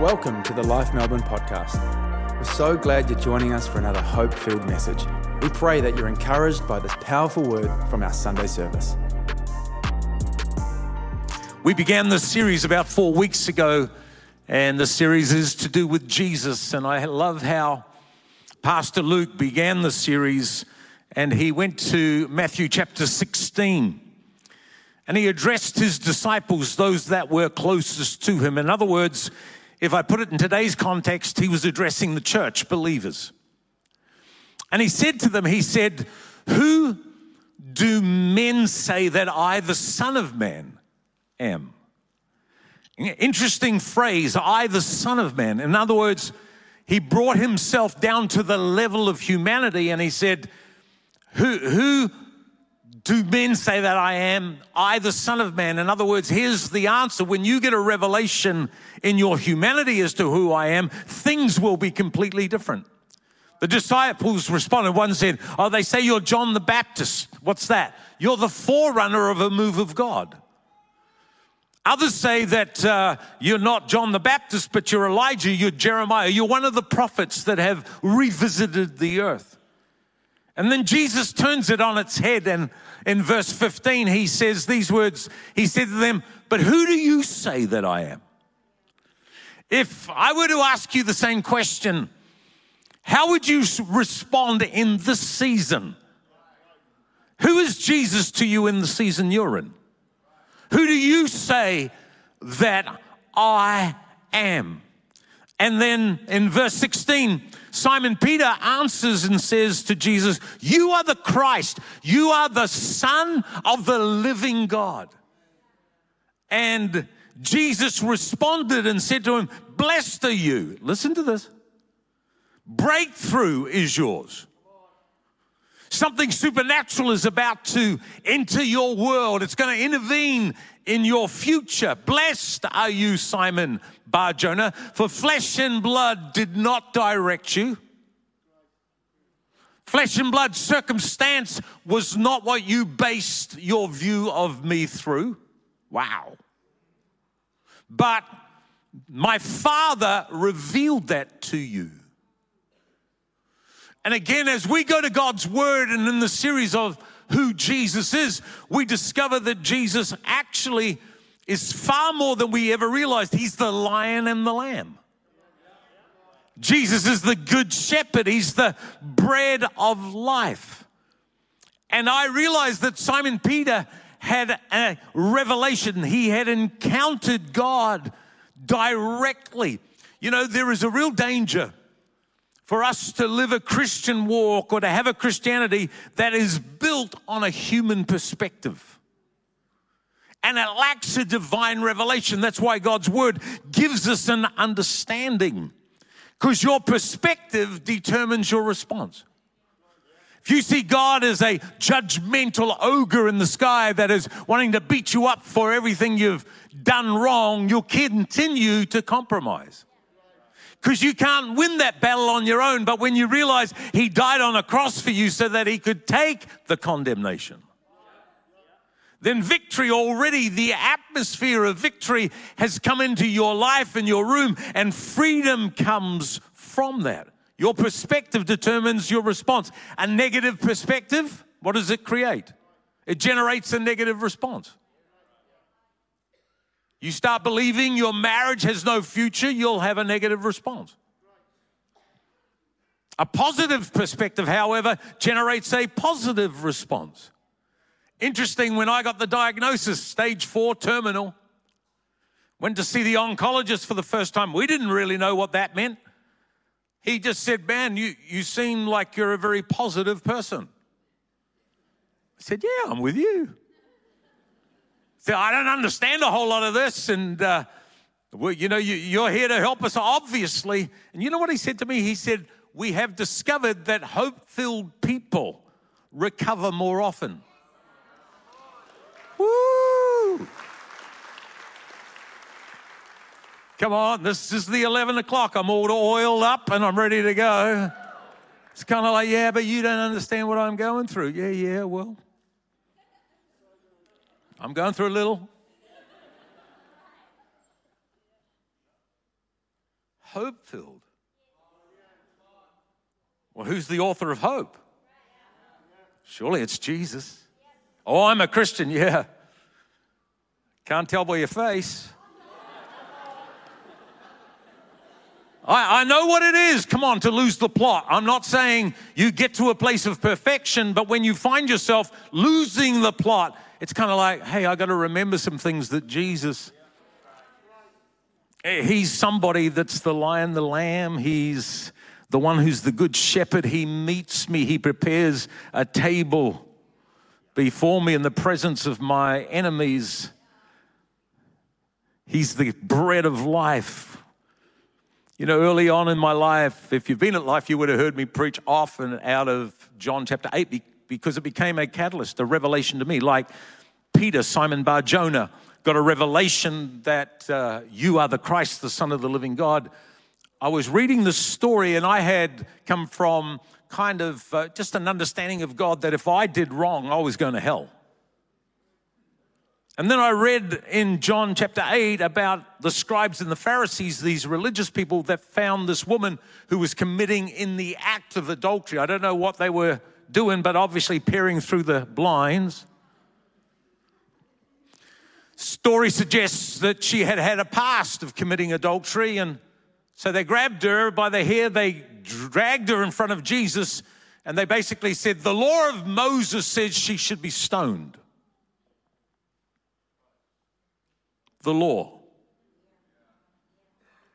Welcome to the Life Melbourne podcast. We're so glad you're joining us for another hope filled message. We pray that you're encouraged by this powerful word from our Sunday service. We began this series about four weeks ago, and the series is to do with Jesus. And I love how Pastor Luke began the series, and he went to Matthew chapter 16. And he addressed his disciples, those that were closest to him. In other words, if I put it in today's context, he was addressing the church believers. And he said to them, He said, Who do men say that I, the Son of Man, am? Interesting phrase, I, the Son of Man. In other words, he brought himself down to the level of humanity and he said, Who, who do men say that I am? I, the Son of Man. In other words, here's the answer. When you get a revelation in your humanity as to who I am, things will be completely different. The disciples responded. One said, Oh, they say you're John the Baptist. What's that? You're the forerunner of a move of God. Others say that uh, you're not John the Baptist, but you're Elijah, you're Jeremiah, you're one of the prophets that have revisited the earth. And then Jesus turns it on its head, and in verse 15, he says these words He said to them, But who do you say that I am? If I were to ask you the same question, how would you respond in this season? Who is Jesus to you in the season you're in? Who do you say that I am? And then in verse 16, Simon Peter answers and says to Jesus, You are the Christ, you are the Son of the living God. And Jesus responded and said to him, Blessed are you. Listen to this. Breakthrough is yours. Something supernatural is about to enter your world. It's going to intervene in your future. Blessed are you, Simon Bar Jonah, for flesh and blood did not direct you. Flesh and blood circumstance was not what you based your view of me through. Wow. But my Father revealed that to you. And again, as we go to God's Word and in the series of who Jesus is, we discover that Jesus actually is far more than we ever realized. He's the lion and the lamb. Jesus is the good shepherd, he's the bread of life. And I realized that Simon Peter had a revelation, he had encountered God directly. You know, there is a real danger for us to live a Christian walk or to have a Christianity that is built on a human perspective. And it lacks a divine revelation. That's why God's word gives us an understanding, because your perspective determines your response. If you see God as a judgmental ogre in the sky that is wanting to beat you up for everything you've done wrong, you'll continue to compromise because you can't win that battle on your own. But when you realize He died on a cross for you so that He could take the condemnation, then victory already, the atmosphere of victory has come into your life and your room, and freedom comes from that. Your perspective determines your response. A negative perspective, what does it create? It generates a negative response. You start believing your marriage has no future, you'll have a negative response. A positive perspective, however, generates a positive response. Interesting, when I got the diagnosis, stage four terminal, went to see the oncologist for the first time. We didn't really know what that meant. He just said, Man, you, you seem like you're a very positive person. I said, Yeah, I'm with you. I don't understand a whole lot of this. And, uh, well, you know, you, are here to help us, obviously. And you know what he said to me? He said, We have discovered that hope filled people recover more often. Woo! Come on, this is the 11 o'clock. I'm all oiled up and I'm ready to go. It's kind of like, yeah, but you don't understand what I'm going through. Yeah, yeah, well, I'm going through a little. hope filled. Well, who's the author of hope? Surely it's Jesus. Oh, I'm a Christian, yeah. Can't tell by your face. I, I, know what it is, come on, to lose the plot. I'm not saying you get to a place of perfection, but when you find yourself losing the plot, it's kind of like, hey, I got to remember some things that Jesus. Eh, he's somebody that's the lion, the lamb. He's the one who's the good shepherd. He meets me, he prepares a table before me in the presence of my enemies. He's the bread of life. You know, early on in my life, if you've been at life, you would have heard me preach often out of John chapter 8 because it became a catalyst, a revelation to me. Like Peter, Simon Bar Jonah, got a revelation that uh, you are the Christ, the Son of the living God. I was reading the story and I had come from kind of uh, just an understanding of God that if I did wrong, I was going to hell. And then I read in John chapter 8 about the scribes and the Pharisees, these religious people that found this woman who was committing in the act of adultery. I don't know what they were doing, but obviously peering through the blinds. Story suggests that she had had a past of committing adultery, and so they grabbed her by the hair, they dragged her in front of Jesus, and they basically said, The law of Moses says she should be stoned. the law.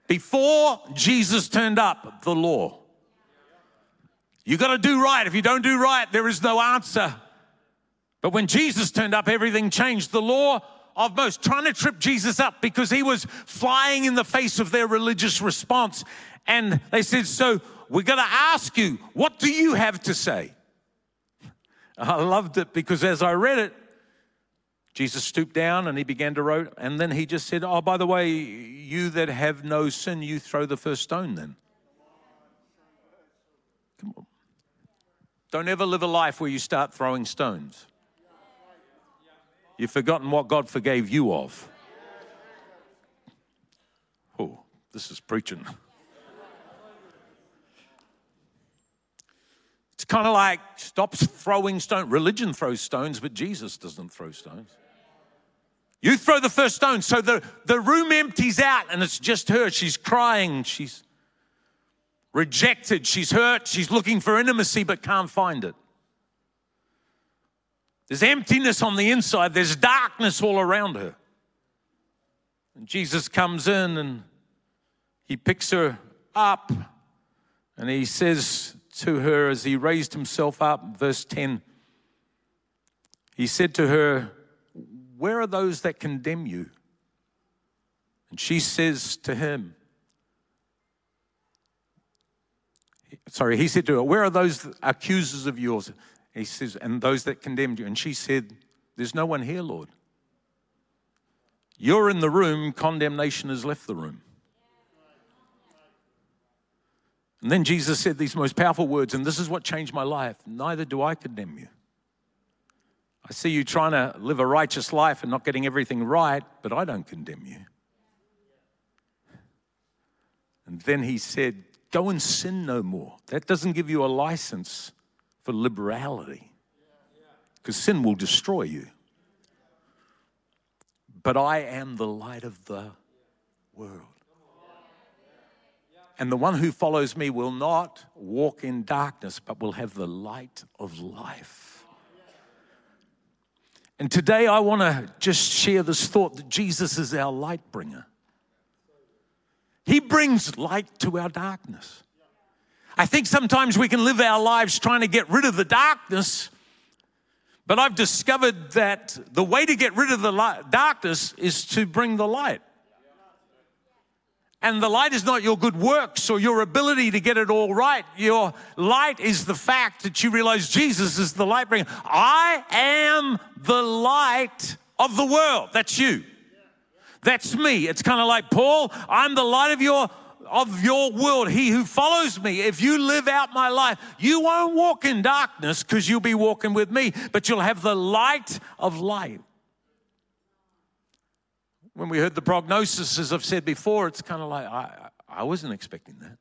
Before Jesus turned up, the law. You got to do right. If you don't do right, there is no answer. But when Jesus turned up, everything changed. The law of Moses trying to trip Jesus up because he was flying in the face of their religious response. And they said, So we're going to ask you, what do you have to say? I loved it because as I read it, Jesus stooped down and he began to write, and then he just said, Oh, by the way, you that have no sin, you throw the first stone then. Come on. Don't ever live a life where you start throwing stones. You've forgotten what God forgave you of. Oh, this is preaching. It's kind of like stop throwing stones. Religion throws stones, but Jesus doesn't throw stones. You throw the first stone. So the, the room empties out and it's just her. She's crying. She's rejected. She's hurt. She's looking for intimacy but can't find it. There's emptiness on the inside, there's darkness all around her. And Jesus comes in and he picks her up and he says to her as he raised himself up, verse 10, he said to her, where are those that condemn you? And she says to him, Sorry, he said to her, Where are those accusers of yours? He says, And those that condemned you. And she said, There's no one here, Lord. You're in the room, condemnation has left the room. And then Jesus said these most powerful words, and this is what changed my life Neither do I condemn you. I see you trying to live a righteous life and not getting everything right, but I don't condemn you. And then he said, Go and sin no more. That doesn't give you a license for liberality because sin will destroy you. But I am the light of the world. And the one who follows me will not walk in darkness, but will have the light of life. And today I want to just share this thought that Jesus is our light bringer. He brings light to our darkness. I think sometimes we can live our lives trying to get rid of the darkness, but I've discovered that the way to get rid of the darkness is to bring the light. And the light is not your good works or your ability to get it all right. Your light is the fact that you realize Jesus is the light bringer. I am the light of the world. That's you. That's me. It's kind of like Paul, I'm the light of your of your world. He who follows me, if you live out my life, you won't walk in darkness because you'll be walking with me, but you'll have the light of light. When we heard the prognosis, as I've said before, it's kind of like I, I wasn't expecting that.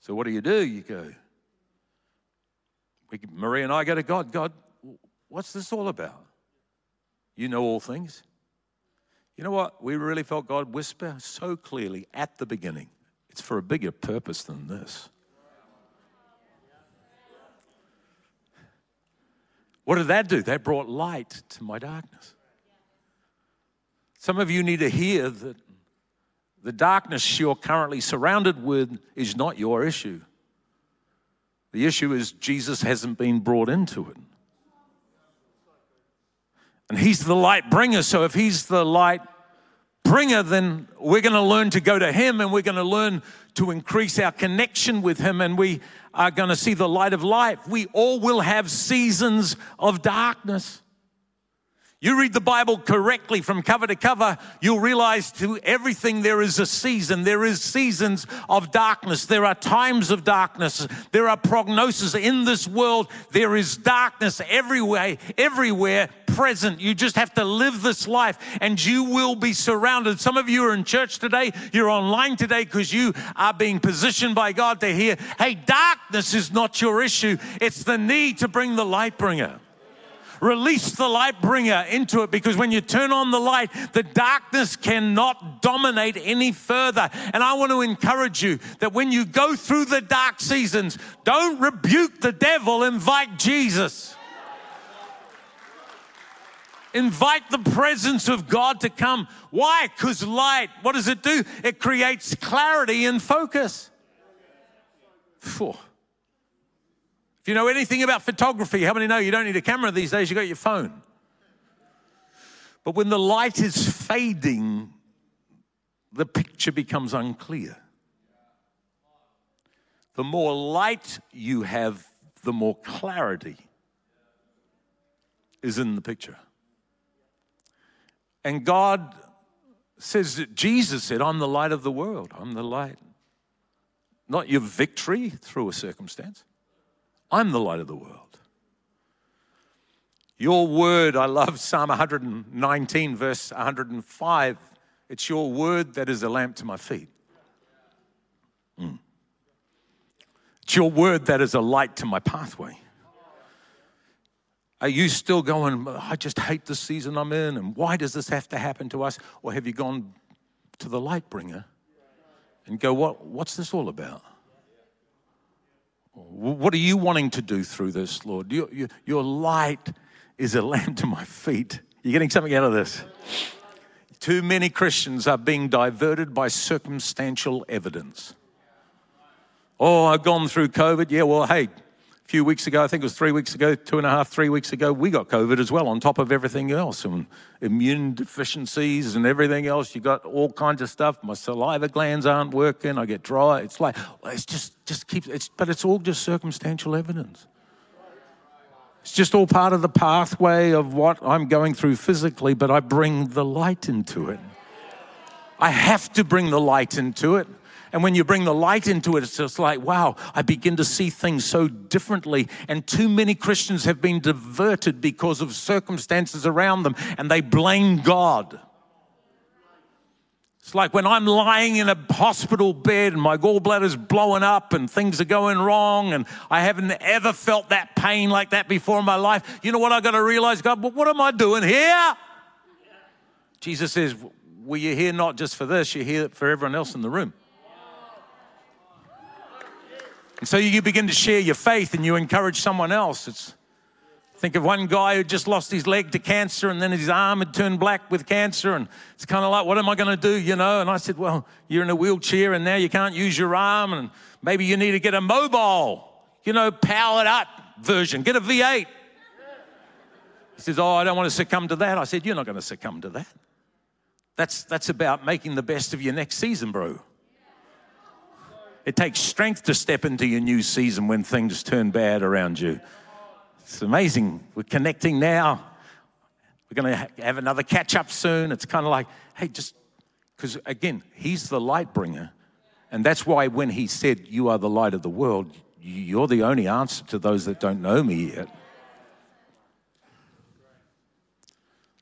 So what do you do? You go, we, Marie and I go to God, God, what's this all about? You know all things. You know what? We really felt God whisper so clearly at the beginning. It's for a bigger purpose than this. What did that do? That brought light to my darkness. Some of you need to hear that the darkness you're currently surrounded with is not your issue. The issue is Jesus hasn't been brought into it. And He's the light bringer. So if He's the light bringer, then we're going to learn to go to Him and we're going to learn to increase our connection with Him and we are going to see the light of life. We all will have seasons of darkness. You read the Bible correctly from cover to cover, you'll realize to everything there is a season. There is seasons of darkness. There are times of darkness. There are prognoses in this world. There is darkness everywhere, everywhere present. You just have to live this life and you will be surrounded. Some of you are in church today, you're online today because you are being positioned by God to hear, hey, darkness is not your issue. It's the need to bring the light bringer. Release the light bringer into it because when you turn on the light, the darkness cannot dominate any further. And I want to encourage you that when you go through the dark seasons, don't rebuke the devil, invite Jesus. Invite the presence of God to come. Why? Because light, what does it do? It creates clarity and focus. Phew you know anything about photography, how many know you don't need a camera these days? You got your phone. But when the light is fading, the picture becomes unclear. The more light you have, the more clarity is in the picture. And God says that Jesus said, I'm the light of the world. I'm the light. Not your victory through a circumstance. I'm the light of the world. Your word, I love Psalm 119, verse 105. It's your word that is a lamp to my feet. Mm. It's your word that is a light to my pathway. Are you still going, I just hate the season I'm in, and why does this have to happen to us? Or have you gone to the light bringer and go, what, what's this all about? What are you wanting to do through this, Lord? Your, your, your light is a lamp to my feet. You're getting something out of this? Too many Christians are being diverted by circumstantial evidence. Oh, I've gone through COVID. Yeah, well, hey, few weeks ago, I think it was three weeks ago, two and a half, three weeks ago, we got COVID as well, on top of everything else, and immune deficiencies and everything else. You got all kinds of stuff. My saliva glands aren't working. I get dry. It's like it's just just keeps. It's but it's all just circumstantial evidence. It's just all part of the pathway of what I'm going through physically, but I bring the light into it. I have to bring the light into it. And when you bring the light into it, it's just like, wow, I begin to see things so differently. And too many Christians have been diverted because of circumstances around them and they blame God. It's like when I'm lying in a hospital bed and my gallbladder's blowing up and things are going wrong and I haven't ever felt that pain like that before in my life. You know what I got to realize, God, what am I doing here? Jesus says, Well, you're here not just for this, you're here for everyone else in the room. And so you begin to share your faith and you encourage someone else. It's, think of one guy who just lost his leg to cancer and then his arm had turned black with cancer. And it's kind of like, what am I going to do? You know? And I said, well, you're in a wheelchair and now you can't use your arm. And maybe you need to get a mobile, you know, powered up version. Get a V8. He says, oh, I don't want to succumb to that. I said, you're not going to succumb to that. That's, that's about making the best of your next season, bro. It takes strength to step into your new season when things turn bad around you. It's amazing. We're connecting now. We're going to have another catch up soon. It's kind of like, hey, just because again, he's the light bringer. And that's why when he said, You are the light of the world, you're the only answer to those that don't know me yet.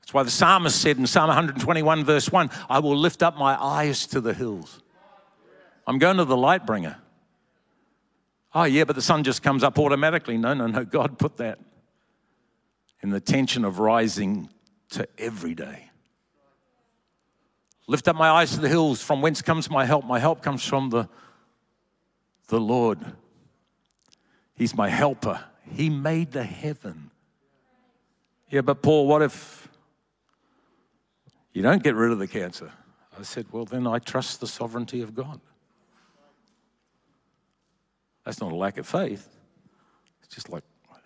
That's why the psalmist said in Psalm 121, verse 1, I will lift up my eyes to the hills. I'm going to the light bringer. Oh, yeah, but the sun just comes up automatically. No, no, no. God put that in the tension of rising to every day. Lift up my eyes to the hills, from whence comes my help? My help comes from the, the Lord. He's my helper. He made the heaven. Yeah, but Paul, what if you don't get rid of the cancer? I said, Well, then I trust the sovereignty of God. That's not a lack of faith. It's just like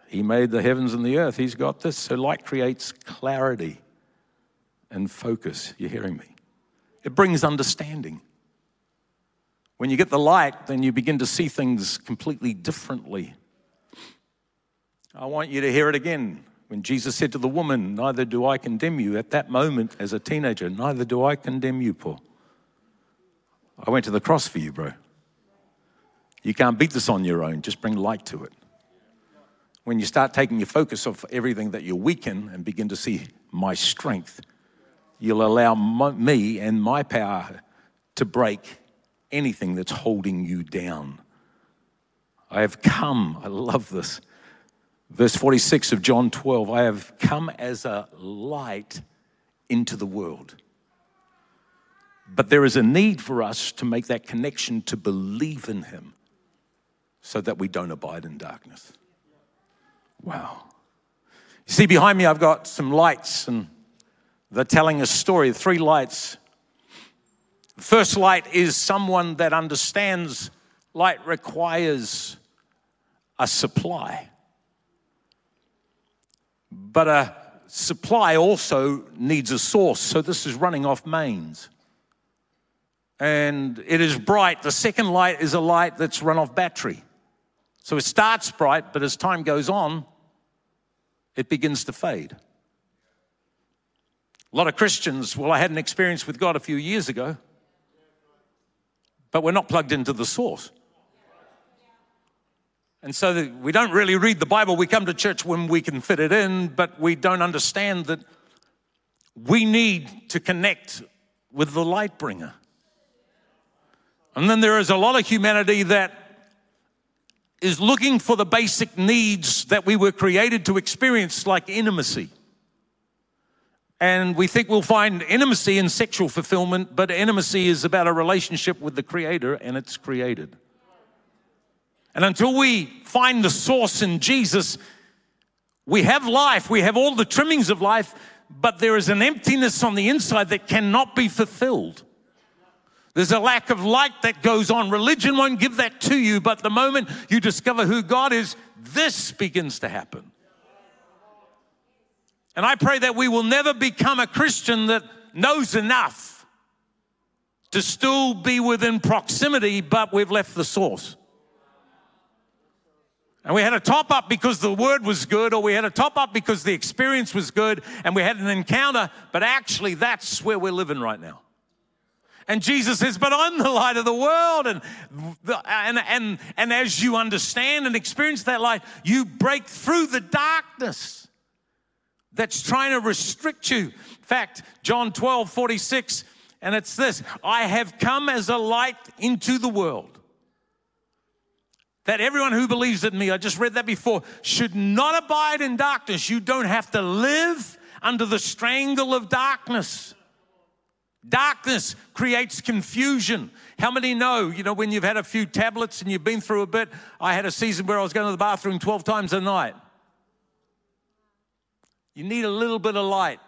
He made the heavens and the earth. He's got this. So light creates clarity and focus. You're hearing me? It brings understanding. When you get the light, then you begin to see things completely differently. I want you to hear it again. When Jesus said to the woman, Neither do I condemn you, at that moment as a teenager, neither do I condemn you, Paul. I went to the cross for you, bro. You can't beat this on your own, just bring light to it. When you start taking your focus off everything that you're weak in and begin to see my strength, you'll allow my, me and my power to break anything that's holding you down. I have come, I love this Verse 46 of John 12 I have come as a light into the world. But there is a need for us to make that connection to believe in Him so that we don't abide in darkness. Wow. You see, behind me, I've got some lights, and they're telling a story. Three lights. The first light is someone that understands light requires a supply. But a supply also needs a source. So this is running off mains. And it is bright. The second light is a light that's run off battery. So it starts bright, but as time goes on, it begins to fade. A lot of Christians, well, I had an experience with God a few years ago, but we're not plugged into the source. And so we don't really read the Bible. We come to church when we can fit it in, but we don't understand that we need to connect with the light bringer. And then there is a lot of humanity that is looking for the basic needs that we were created to experience, like intimacy. And we think we'll find intimacy in sexual fulfillment, but intimacy is about a relationship with the Creator and it's created. And until we find the source in Jesus, we have life, we have all the trimmings of life, but there is an emptiness on the inside that cannot be fulfilled. There's a lack of light that goes on. Religion won't give that to you, but the moment you discover who God is, this begins to happen. And I pray that we will never become a Christian that knows enough to still be within proximity, but we've left the source. And we had a top up because the word was good, or we had a top up because the experience was good, and we had an encounter, but actually, that's where we're living right now. And Jesus says, But I'm the light of the world. And, and, and, and as you understand and experience that light, you break through the darkness that's trying to restrict you. In fact, John 12, 46, and it's this I have come as a light into the world that everyone who believes in me, I just read that before, should not abide in darkness. You don't have to live under the strangle of darkness. Darkness creates confusion. How many know, you know, when you've had a few tablets and you've been through a bit? I had a season where I was going to the bathroom 12 times a night. You need a little bit of light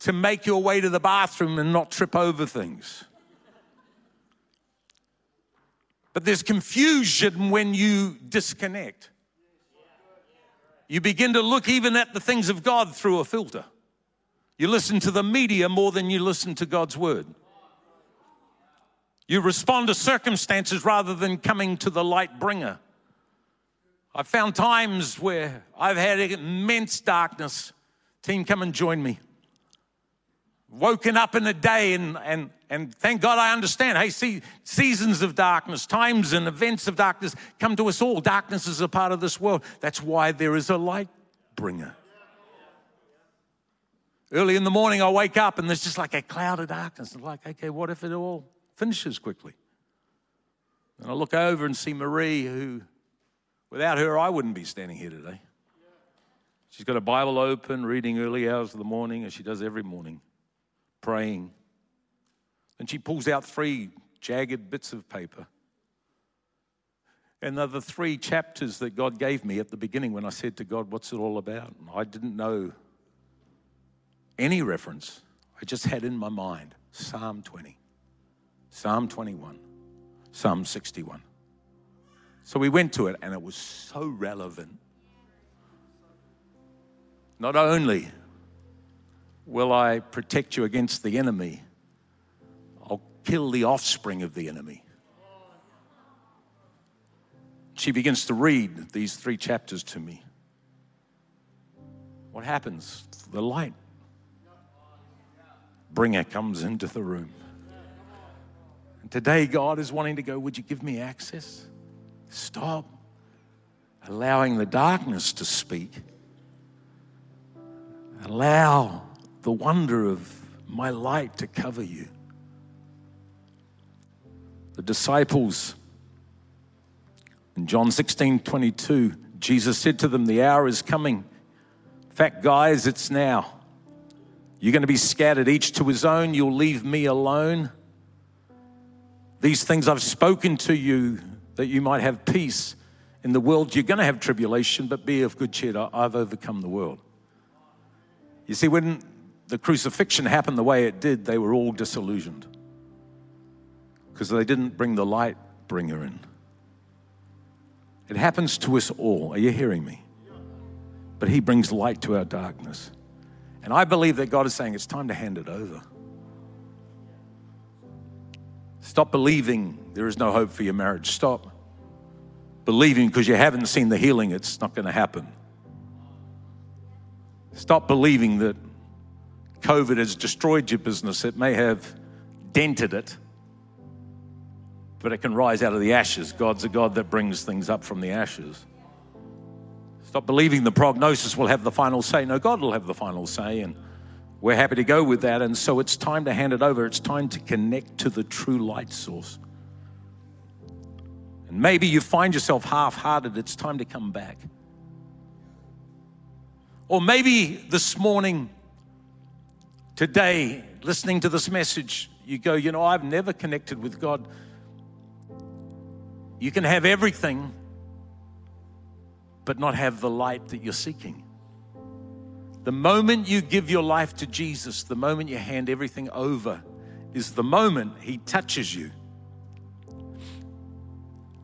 to make your way to the bathroom and not trip over things. But there's confusion when you disconnect. You begin to look even at the things of God through a filter. You listen to the media more than you listen to God's word. You respond to circumstances rather than coming to the light bringer. I've found times where I've had immense darkness. Team, come and join me. Woken up in a day and, and and thank God I understand. Hey, see, seasons of darkness, times and events of darkness come to us all. Darkness is a part of this world. That's why there is a light bringer. Early in the morning, I wake up and there's just like a cloud of darkness. I'm like, okay, what if it all finishes quickly. And I look over and see Marie, who, without her, I wouldn't be standing here today. She's got a Bible open, reading early hours of the morning, as she does every morning, praying. And she pulls out three jagged bits of paper. And they're the three chapters that God gave me at the beginning when I said to God, What's it all about? And I didn't know any reference. I just had in my mind Psalm 20, Psalm 21, Psalm 61. So we went to it, and it was so relevant. Not only will I protect you against the enemy, I'll kill the offspring of the enemy. She begins to read these three chapters to me. What happens? The light bringer comes into the room. And today, God is wanting to go, Would you give me access? Stop allowing the darkness to speak. Allow the wonder of my light to cover you. The disciples in John 16 22, Jesus said to them, The hour is coming. In fact, guys, it's now. You're going to be scattered, each to his own. You'll leave me alone. These things I've spoken to you that you might have peace. In the world, you're going to have tribulation, but be of good cheer. I've overcome the world. You see, when the crucifixion happened the way it did, they were all disillusioned because they didn't bring the light bringer in. It happens to us all. Are you hearing me? But He brings light to our darkness. And I believe that God is saying it's time to hand it over. Stop believing there is no hope for your marriage. Stop believing because you haven't seen the healing, it's not going to happen. Stop believing that COVID has destroyed your business. It may have dented it, but it can rise out of the ashes. God's a God that brings things up from the ashes. Stop believing the prognosis will have the final say. No, God will have the final say, and we're happy to go with that. And so it's time to hand it over. It's time to connect to the true light source. And maybe you find yourself half hearted. It's time to come back. Or maybe this morning, today, listening to this message, you go, you know, I've never connected with God. You can have everything, but not have the light that you're seeking. The moment you give your life to Jesus, the moment you hand everything over, is the moment He touches you.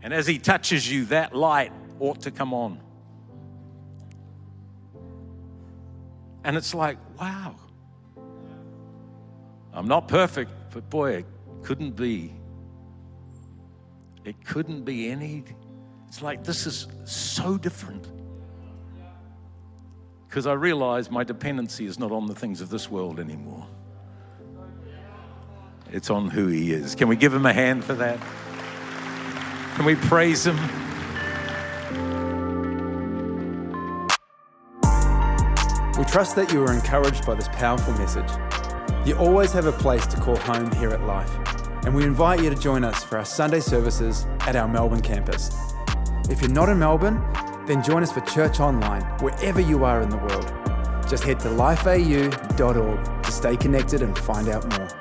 And as He touches you, that light ought to come on. And it's like, wow. I'm not perfect, but boy, it couldn't be it couldn't be any. It's like this is so different. Because I realize my dependency is not on the things of this world anymore. It's on who He is. Can we give Him a hand for that? Can we praise Him? We trust that you are encouraged by this powerful message. You always have a place to call home here at Life and we invite you to join us for our Sunday services at our Melbourne campus. If you're not in Melbourne, then join us for church online wherever you are in the world. Just head to lifeau.org to stay connected and find out more.